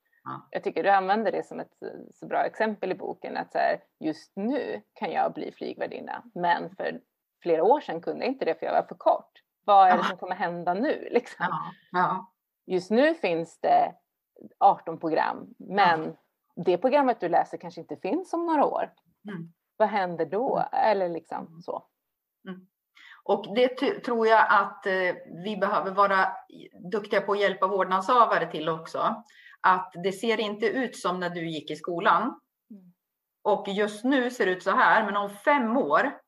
Jag tycker du använder det som ett så bra exempel i boken att så här, just nu kan jag bli flygvärdinna men för flera år sedan kunde jag inte det för jag var för kort. Vad är det som kommer hända nu? Liksom? Ja. Just nu finns det 18 program men det programmet du läser kanske inte finns om några år. Mm. Vad händer då? Mm. Eller liksom så. Mm. Och det tror jag att eh, vi behöver vara duktiga på att hjälpa vårdnadshavare till också att det ser inte ut som när du gick i skolan. Mm. Och just nu ser det ut så här, men om fem år,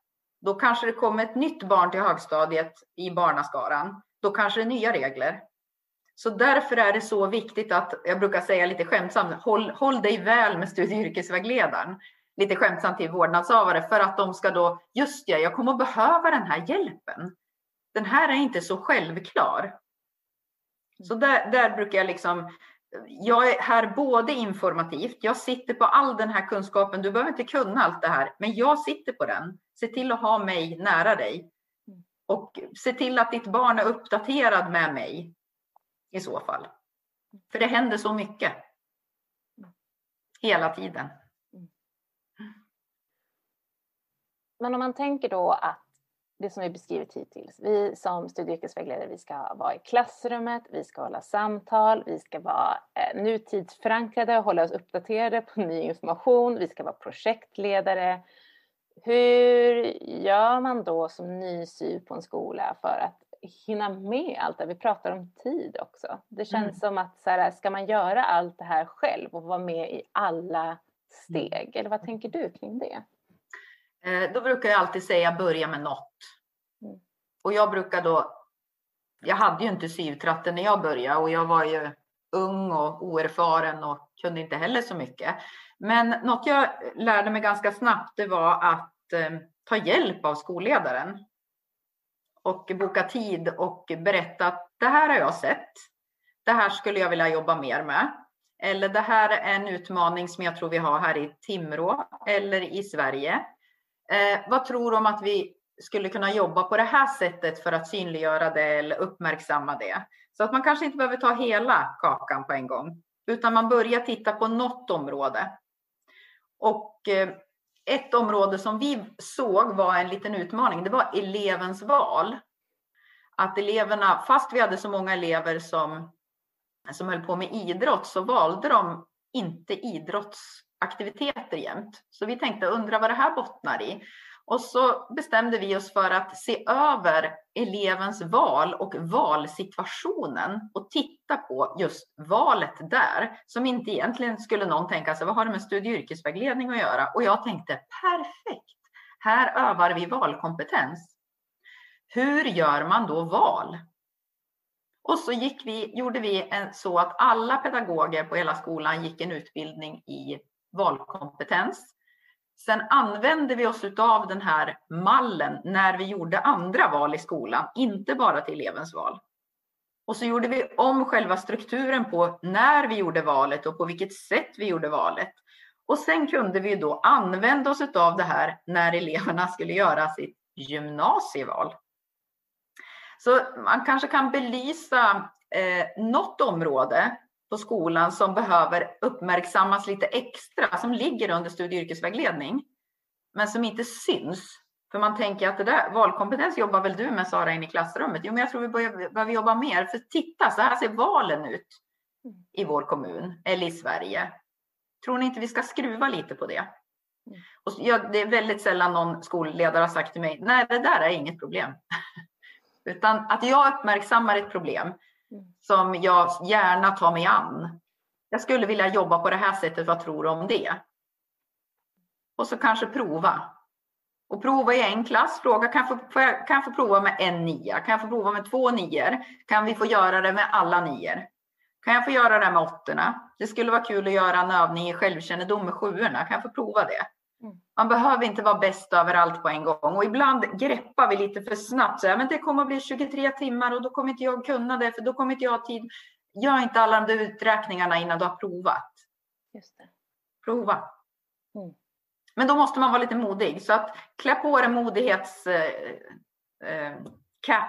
då kanske det kommer ett nytt barn till högstadiet i barnaskaran. Då kanske det är nya regler. Så därför är det så viktigt att, jag brukar säga lite skämtsamt, håll, håll dig väl med studie och yrkesvägledaren. Lite skämtsamt till vårdnadshavare för att de ska då, just ja, jag kommer att behöva den här hjälpen. Den här är inte så självklar. Så där, där brukar jag liksom, jag är här både informativt, jag sitter på all den här kunskapen, du behöver inte kunna allt det här, men jag sitter på den. Se till att ha mig nära dig. Och se till att ditt barn är uppdaterad med mig i så fall. För det händer så mycket. Hela tiden. Men om man tänker då att det som vi beskrivit hittills, vi som studie och yrkesvägledare, vi ska vara i klassrummet, vi ska hålla samtal, vi ska vara eh, nutidsförankrade, hålla oss uppdaterade på ny information, vi ska vara projektledare. Hur gör man då som ny sy på en skola för att hinna med allt det Vi pratar om tid också. Det känns mm. som att så här, ska man göra allt det här själv och vara med i alla steg? Mm. Eller vad tänker du kring det? Eh, då brukar jag alltid säga börja med något. Mm. Och jag brukar då, jag hade ju inte syvtratten när jag började och jag var ju ung och oerfaren och kunde inte heller så mycket. Men något jag lärde mig ganska snabbt det var att eh, ta hjälp av skolledaren och boka tid och berätta att det här har jag sett. Det här skulle jag vilja jobba mer med. Eller det här är en utmaning som jag tror vi har här i Timrå eller i Sverige. Eh, vad tror du om att vi skulle kunna jobba på det här sättet för att synliggöra det eller uppmärksamma det? Så att man kanske inte behöver ta hela kakan på en gång, utan man börjar titta på något område. Och eh, ett område som vi såg var en liten utmaning, det var elevens val. Att eleverna, fast vi hade så många elever som, som höll på med idrott, så valde de inte idrotts aktiviteter jämt. Så vi tänkte, undra vad det här bottnar i. Och så bestämde vi oss för att se över elevens val och valsituationen och titta på just valet där som inte egentligen skulle någon tänka sig, vad har det med studie och yrkesvägledning att göra? Och jag tänkte perfekt, här övar vi valkompetens. Hur gör man då val? Och så gick vi, gjorde vi en, så att alla pedagoger på hela skolan gick en utbildning i valkompetens Sen använde vi oss av den här mallen när vi gjorde andra val i skolan, inte bara till elevens val. Och så gjorde vi om själva strukturen på när vi gjorde valet och på vilket sätt vi gjorde valet. Och sen kunde vi då använda oss av det här när eleverna skulle göra sitt gymnasieval. Så man kanske kan belysa eh, något område på skolan som behöver uppmärksammas lite extra, som ligger under studie och yrkesvägledning, men som inte syns. För man tänker att det där, valkompetens jobbar väl du med Sara in i klassrummet? Jo, men jag tror vi behöver, jobba mer. För titta, så här ser valen ut i vår kommun eller i Sverige. Tror ni inte vi ska skruva lite på det? Och jag, det är väldigt sällan någon skolledare har sagt till mig, nej, det där är inget problem. Utan att jag uppmärksammar ett problem Mm. som jag gärna tar mig an. Jag skulle vilja jobba på det här sättet, vad tror du om det? Och så kanske prova. Och prova i en klass, fråga kan jag, få, jag, kan jag få prova med en nia? Kan jag få prova med två nior? Kan vi få göra det med alla nior? Kan jag få göra det med åttorna? Det skulle vara kul att göra en övning i självkännedom med sjuorna. Kan jag få prova det? Mm. Man behöver inte vara bäst överallt på en gång och ibland greppar vi lite för snabbt. Så här, men det kommer att bli 23 timmar och då kommer inte jag kunna det för då kommer inte jag ha tid. Gör inte alla de uträkningarna innan du har provat. Just det. Prova. Mm. Men då måste man vara lite modig så att klä på dig modighetscapen eh,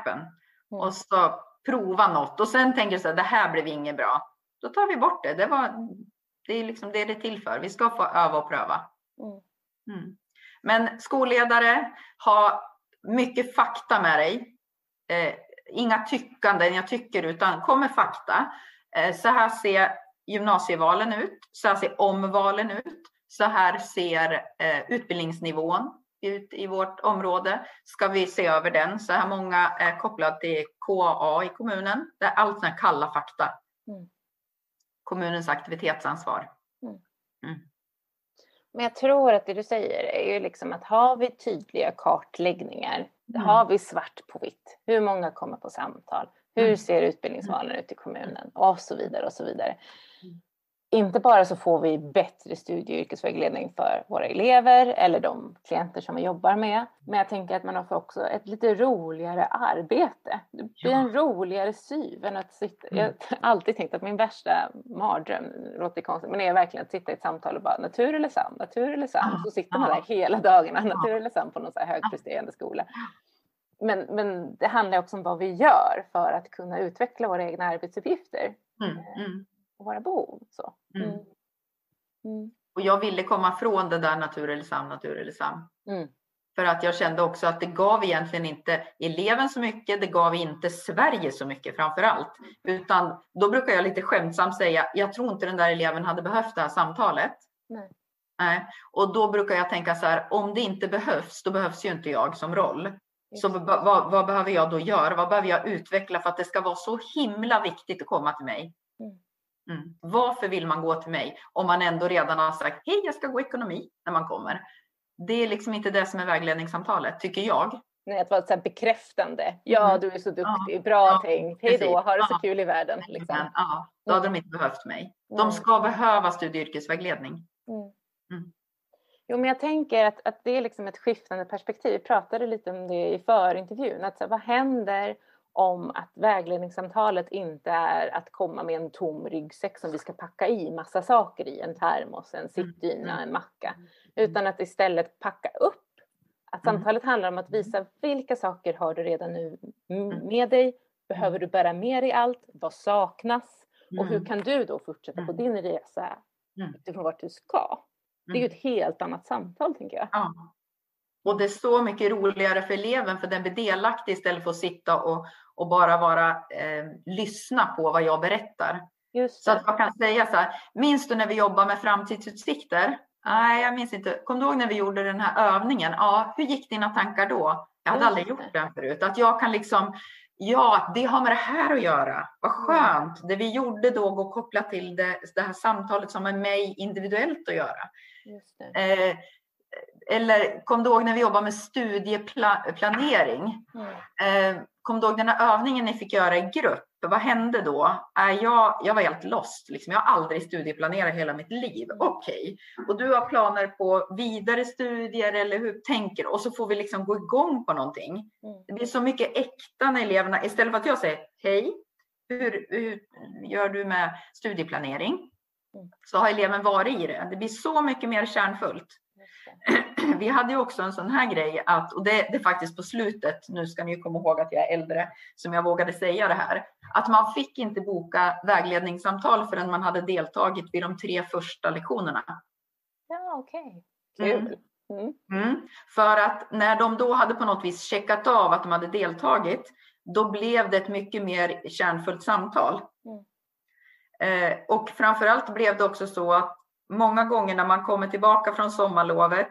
eh, mm. och så prova något och sen tänker du så här, det här blev inget bra. Då tar vi bort det. Det, var, det är liksom det det är till för. Vi ska få öva och pröva. Mm. Mm. Men skolledare, ha mycket fakta med dig. Eh, inga tyckanden, jag tycker, utan kom med fakta. Eh, så här ser gymnasievalen ut. Så här ser omvalen ut. Så här ser eh, utbildningsnivån ut i vårt område. Ska vi se över den? Så här många är kopplade till KAA i kommunen. Det är allt sådana kalla fakta. Mm. Kommunens aktivitetsansvar. Mm. mm. Men jag tror att det du säger är ju liksom att har vi tydliga kartläggningar, mm. har vi svart på vitt, hur många kommer på samtal, Hur Mm. ser utbildningsvalen ut i kommunen? Och så vidare och så vidare. Inte bara så får vi bättre studie och yrkesvägledning för våra elever eller de klienter som vi jobbar med. Men jag tänker att man får också ett lite roligare arbete. Det blir Ja. en roligare syv än att sitta. Mm. Jag har alltid tänkt att min värsta mardröm, låter konstigt, men är verkligen att sitta i ett samtal och bara natur eller sam, natur eller sam. Ja. Så sitter man där hela dagarna, Ja. natur eller sam på någon så här högpresterande skola. Men, men det handlar också om vad vi gör för att kunna utveckla våra egna arbetsuppgifter Mm, mm. Och våra behov. Så. Mm. Mm. Mm. Och jag ville komma från det där natur eller sam, natur eller sam. Mm. För att jag kände också att det gav egentligen inte eleven så mycket, det gav inte Sverige så mycket framför allt. Utan då brukar jag lite skämtsamt säga, jag tror inte den där eleven hade behövt det här samtalet. Nej. Nej. Och då brukar jag tänka så här, om det inte behövs, då behövs ju inte jag som roll. Så vad, vad behöver jag då göra? Vad behöver jag utveckla för att det ska vara så himla viktigt att komma till mig? Mm. Varför vill man gå till mig om man ändå redan har sagt hej, jag ska gå ekonomi när man kommer? Det är liksom inte det som är vägledningssamtalet, tycker jag. Nej, att vara så bekräftande. Ja, Mm. du är så duktig. Ja. Bra Ja, tänkt. Hej då. Ha det så Ja. kul i världen. Liksom. Ja, då hade de inte behövt mig. De ska behöva studie och yrkesvägledning. Mm. Mm. Jo, men jag tänker att, att det är liksom ett skiftande perspektiv. Vi pratade lite om det i förintervjun. Att så vad händer om att vägledningssamtalet inte är att komma med en tom ryggsäck som vi ska packa i massa saker i, en termos, en sittdyna, Mm. en macka, utan att istället packa upp. Att Mm. samtalet handlar om att visa vilka saker har du redan nu Mm. med dig? Behöver du bära med dig allt? Vad saknas? Och hur Mm. kan du då fortsätta på Mm. din resa Mm. utifrån vart du ska? Det är ju Mm. ett helt annat samtal tänker jag. Ja. Och det är så mycket roligare för eleven för den blir delaktig istället för att sitta och, och bara vara, eh, lyssna på vad jag berättar. Så att jag kan säga så här, minns du när vi jobbade med framtidsutsikter? Nej, jag minns inte. Kommer du ihåg när vi gjorde den här övningen? Ja, hur gick dina tankar då? Jag hade Just aldrig gjort den förut. Att jag kan liksom, ja, det har med det här att göra. Vad skönt. Det vi gjorde då går kopplat till det, det här samtalet som är mig individuellt att göra. Eh, eller kom du ihåg när vi jobbade med studieplanering? Mm. Eh, kom du ihåg den här övningen ni fick göra i grupp? Vad hände då? Eh, jag, jag var helt lost. Liksom. Jag har aldrig studieplanerat hela mitt liv. Okej, och du har planer på vidare studier eller hur tänker du? Och så får vi liksom gå igång på någonting. Mm. Det blir så mycket äkta när eleverna, istället för att jag säger hej, hur, hur gör du med studieplanering? Mm. Så har eleven varit i det. Det blir så mycket mer kärnfullt. Vi hade ju också en sån här grej att, och det, det är faktiskt på slutet, nu ska ni ju komma ihåg att jag är äldre, som jag vågade säga det här, att man fick inte boka vägledningssamtal förrän man hade deltagit vid de tre första lektionerna. Ja, okej. Mm. Kul. Mm. Mm. För att när de då hade på något vis checkat av att de hade deltagit, då blev det ett mycket mer kärnfullt samtal. Mm. Eh, och framförallt blev det också så att många gånger när man kommer tillbaka från sommarlovet,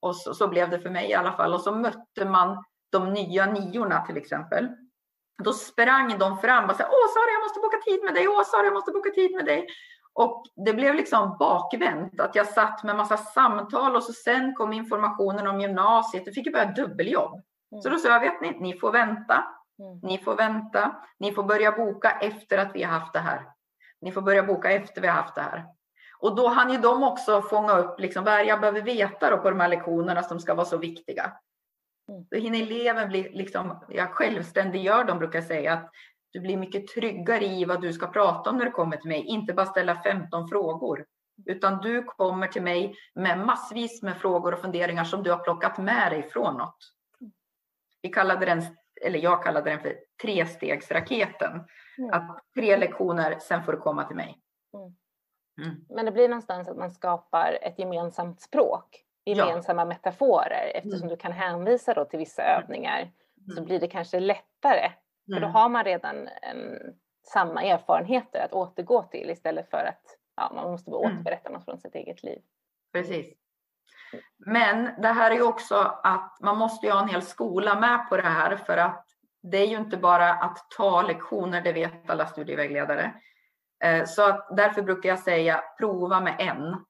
och så, så blev det för mig i alla fall, och så mötte man de nya niorna till exempel. Då sprang de fram och sa, åh Sara jag måste boka tid med dig, åh Sara jag måste boka tid med dig. Och det blev liksom bakvänt att jag satt med massa samtal och så sen kom informationen om gymnasiet. Jag fick ju börja dubbeljobb. Mm. Så då sa jag, vet ni, ni får vänta. Mm. Ni får vänta. Ni får börja boka efter att vi har haft det här. Ni får börja boka efter vi har haft det här. Och då hann ju de också fånga upp liksom, vad är jag behöver veta på de här lektionerna som ska vara så viktiga. Mm. Då hinner eleven bli liksom, jag självständiggör dem brukar säga att du blir mycket tryggare i vad du ska prata om när du kommer till mig. Inte bara ställa 15 frågor. Utan du kommer till mig med massvis med frågor och funderingar som du har plockat med dig från något. Vi kallade den, eller jag kallade den för trestegsraketen. Mm. Att tre lektioner, sen får du komma till mig. Mm. Mm. Men det blir någonstans att man skapar ett gemensamt språk, Ja. gemensamma metaforer. Eftersom Mm. du kan hänvisa då till vissa övningar så Mm. blir det kanske lättare. För då Mm. har man redan en, samma erfarenheter att återgå till istället för att ja, man måste bara Mm. återberätta något från sitt eget liv. Precis. Men det här är ju också att man måste ju ha en hel skola med på det här för att det är ju inte bara att ta lektioner, det vet alla studievägledare. Eh, Så att därför brukar jag säga prova med en,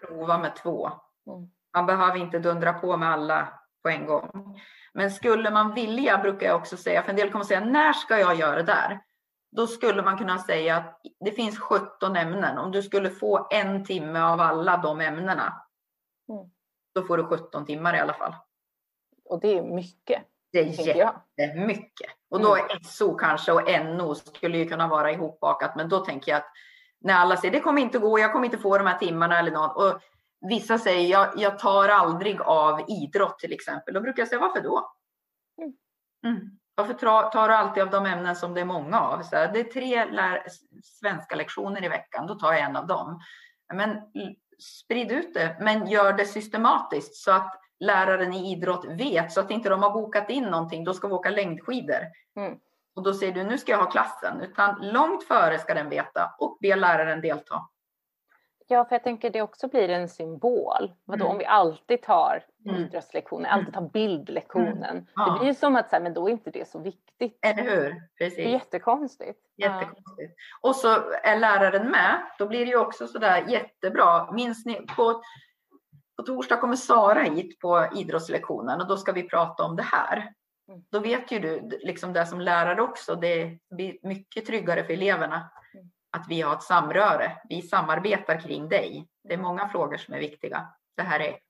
prova med två. Mm. Man behöver inte dundra på med alla på en gång. Men skulle man vilja, brukar jag också säga, för en del kommer säga, när ska jag göra det där? Då skulle man kunna säga att det finns 17 ämnen. Om du skulle få en timme av alla de ämnena, mm. då får du 17 timmar i alla fall. Och det är mycket. Det är jättemycket. Och då mm. SO kanske och NO skulle ju kunna vara ihopbakat. Men då tänker jag att när alla säger det kommer inte gå, jag kommer inte få de här timmarna eller något. Och vissa säger jag, jag tar aldrig av idrott till exempel. Då brukar jag säga varför då? Mm. mm. Varför tar du alltid av de ämnen som det är många av? Så det är tre lär, svenska lektioner i veckan, då tar jag en av dem. Men sprid ut det, men gör det systematiskt så att läraren i idrott vet så att inte de har bokat in någonting. Då ska vi åka längdskidor. Mm. Och då säger du nu ska jag ha klassen, utan långt före ska den veta och be läraren delta. Ja, för jag tänker det också blir en symbol. Vadå, mm. om vi alltid tar mm. idrottslektionen, alltid tar bildlektionen. Mm. Ja. Det blir ju som att så här, men då är inte det så viktigt. Eller hur? Precis. Det är jättekonstigt. Jättekonstigt. Ja. Och så är läraren med, då blir det ju också sådär jättebra. Minns ni på, på torsdag kommer Sara hit på idrottslektionen och då ska vi prata om det här. Mm. Då vet ju du liksom det som lärare också, det blir mycket tryggare för eleverna att vi har ett samröre. Vi samarbetar kring dig. Det är många frågor som är viktiga. Det här är ett.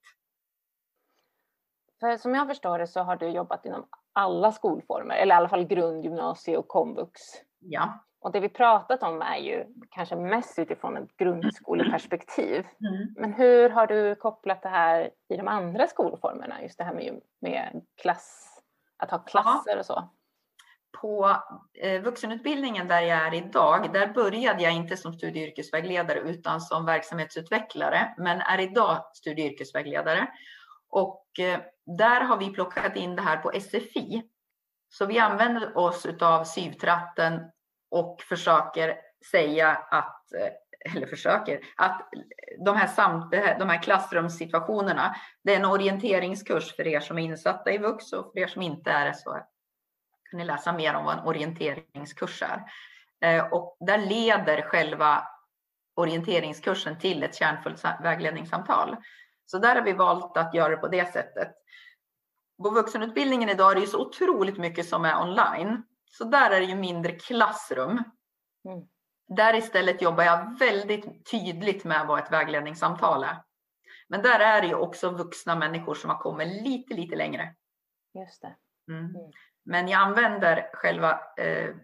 För som jag förstår det så har du jobbat inom alla skolformer, eller i alla fall grundgymnasie och komvux. Ja. Och det vi pratat om är ju kanske mest utifrån ett grundskoleperspektiv. Mm. Men hur har du kopplat det här i de andra skolformerna? Just det här med, med klass, att ha klasser och så på eh, vuxenutbildningen där jag är idag, där började jag inte som studie och yrkesvägledare utan som verksamhetsutvecklare, men är idag studie och yrkesvägledare. Och eh, där har vi plockat in det här på SFI. Så vi använder oss av syvtratten och försöker säga att, eh, eller försöker, att de här, sam, de här klassrumssituationerna, det är en orienteringskurs för er som är insatta i vux och för er som inte är det så kan ni läsa mer om vad en orienteringskurs är. Eh, och där leder själva orienteringskursen till ett kärnfullt vägledningssamtal. Så där har vi valt att göra det på det sättet. På vuxenutbildningen idag är det ju så otroligt mycket som är online. Så där är det ju mindre klassrum. Mm. Där istället jobbar jag väldigt tydligt med vad ett vägledningssamtal är. Men där är det ju också vuxna människor som har kommit lite, lite längre. Just det. Mm. Mm. Men jag använder själva eh,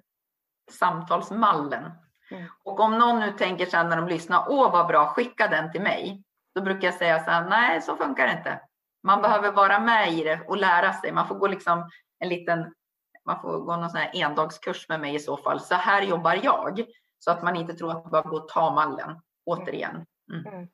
samtalsmallen. Mm. Och om någon nu tänker sen när de lyssnar, åh vad bra, skicka den till mig. Då brukar jag säga så här, nej så funkar det inte. Man behöver vara med i det och lära sig. Man får gå liksom en liten, man får gå någon sån här endagskurs med mig i så fall. Så här jobbar jag. Så att man inte tror att man bara går och ta mallen, återigen. Mm. mm.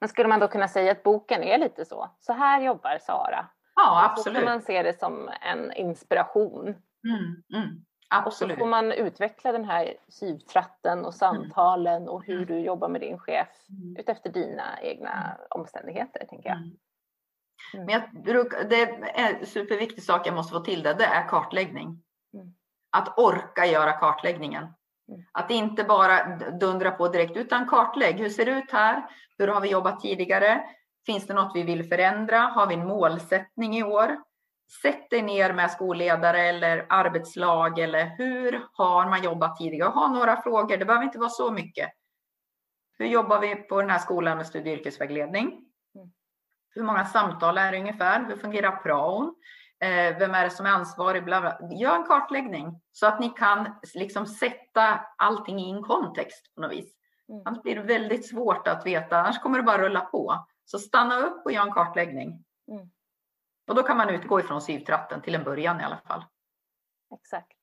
Men skulle man då kunna säga att boken är lite så? Så här jobbar Sara. Ja, absolut. Så får man se det som en inspiration. Mm, mm, absolut. Och så får man utveckla den här syvtratten och samtalen och hur mm. du jobbar med din chef mm. utefter dina egna mm. omständigheter, tänker jag. Mm. Men jag, det är en superviktig sak jag måste få till det, det är kartläggning. Att orka göra kartläggningen. Att inte bara dundra på direkt utan kartlägg. Hur ser det ut här? Hur har vi jobbat tidigare? Finns det något vi vill förändra? Har vi en målsättning i år? Sätt dig ner med skolledare eller arbetslag eller hur har man jobbat tidigare? Ha några frågor. Det behöver inte vara så mycket. Hur jobbar vi på den här skolan med studie och yrkesvägledning? Hur många samtal är det ungefär? Hur fungerar praon? Eh, vem är det som är ansvarig? Bla bla. Gör en kartläggning så att ni kan liksom sätta allting i en kontext på något vis. Mm. Annars blir det väldigt svårt att veta, annars kommer det bara rulla på. Så stanna upp och gör en kartläggning. Mm. Och då kan man utgå ifrån syvtratten till en början i alla fall. Exakt.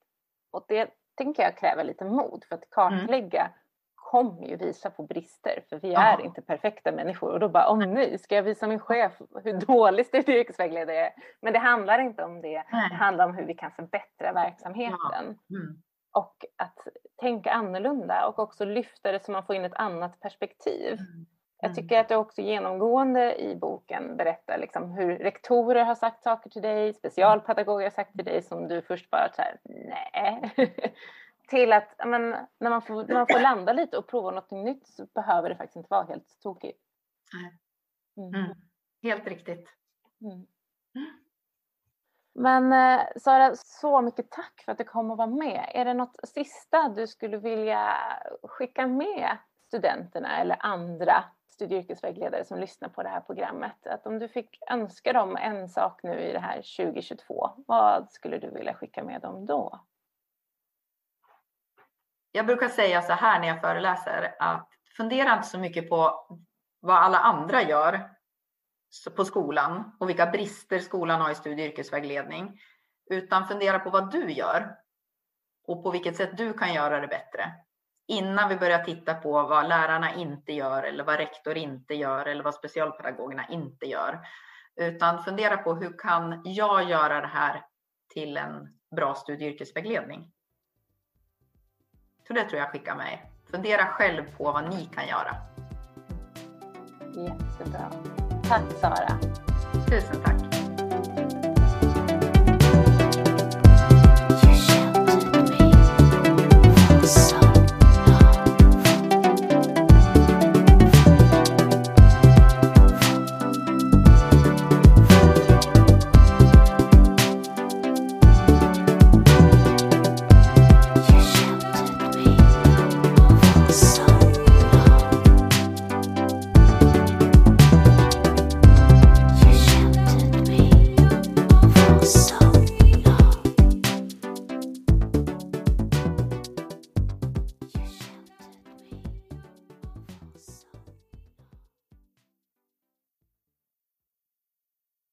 Och det tänker jag kräver lite mod för att kartlägga mm. Kommer ju visa på brister för vi är inte perfekta människor och då bara om nej, ska jag visa min chef hur dålig studie och yrkesvägledare är? Men det handlar inte om det. Nej. Det handlar om hur vi kan förbättra verksamheten. Ja. Mm. Och att tänka annorlunda och också lyfta det så man får in ett annat perspektiv. Mm. Jag mm. tycker att du också genomgående i boken berättar liksom hur rektorer har sagt saker till dig, specialpedagoger har sagt till dig som du först bara så här, nej. till att men, när, man får, när man får landa lite och prova något nytt så behöver det faktiskt inte vara helt tokigt. Mm. Mm. Helt riktigt. Mm. Men eh, Sara, så mycket tack för att du kom och var med. Är det något sista du skulle vilja skicka med studenterna eller andra studie och yrkesvägledare som lyssnar på det här programmet? Att om du fick önska dem en sak nu i det här 2022, vad skulle du vilja skicka med dem då? Jag brukar säga så här när jag föreläser att fundera inte så mycket på vad alla andra gör på skolan och vilka brister skolan har i studie och yrkesvägledning, utan fundera på vad du gör och på vilket sätt du kan göra det bättre innan vi börjar titta på vad lärarna inte gör eller vad rektor inte gör eller vad specialpedagogerna inte gör. Utan fundera på hur kan jag göra det här till en bra studie och yrkesvägledning? Så det tror jag skickar mig. Fundera själv på vad ni kan göra. Jättebra. Tack Sara. Tusen tack.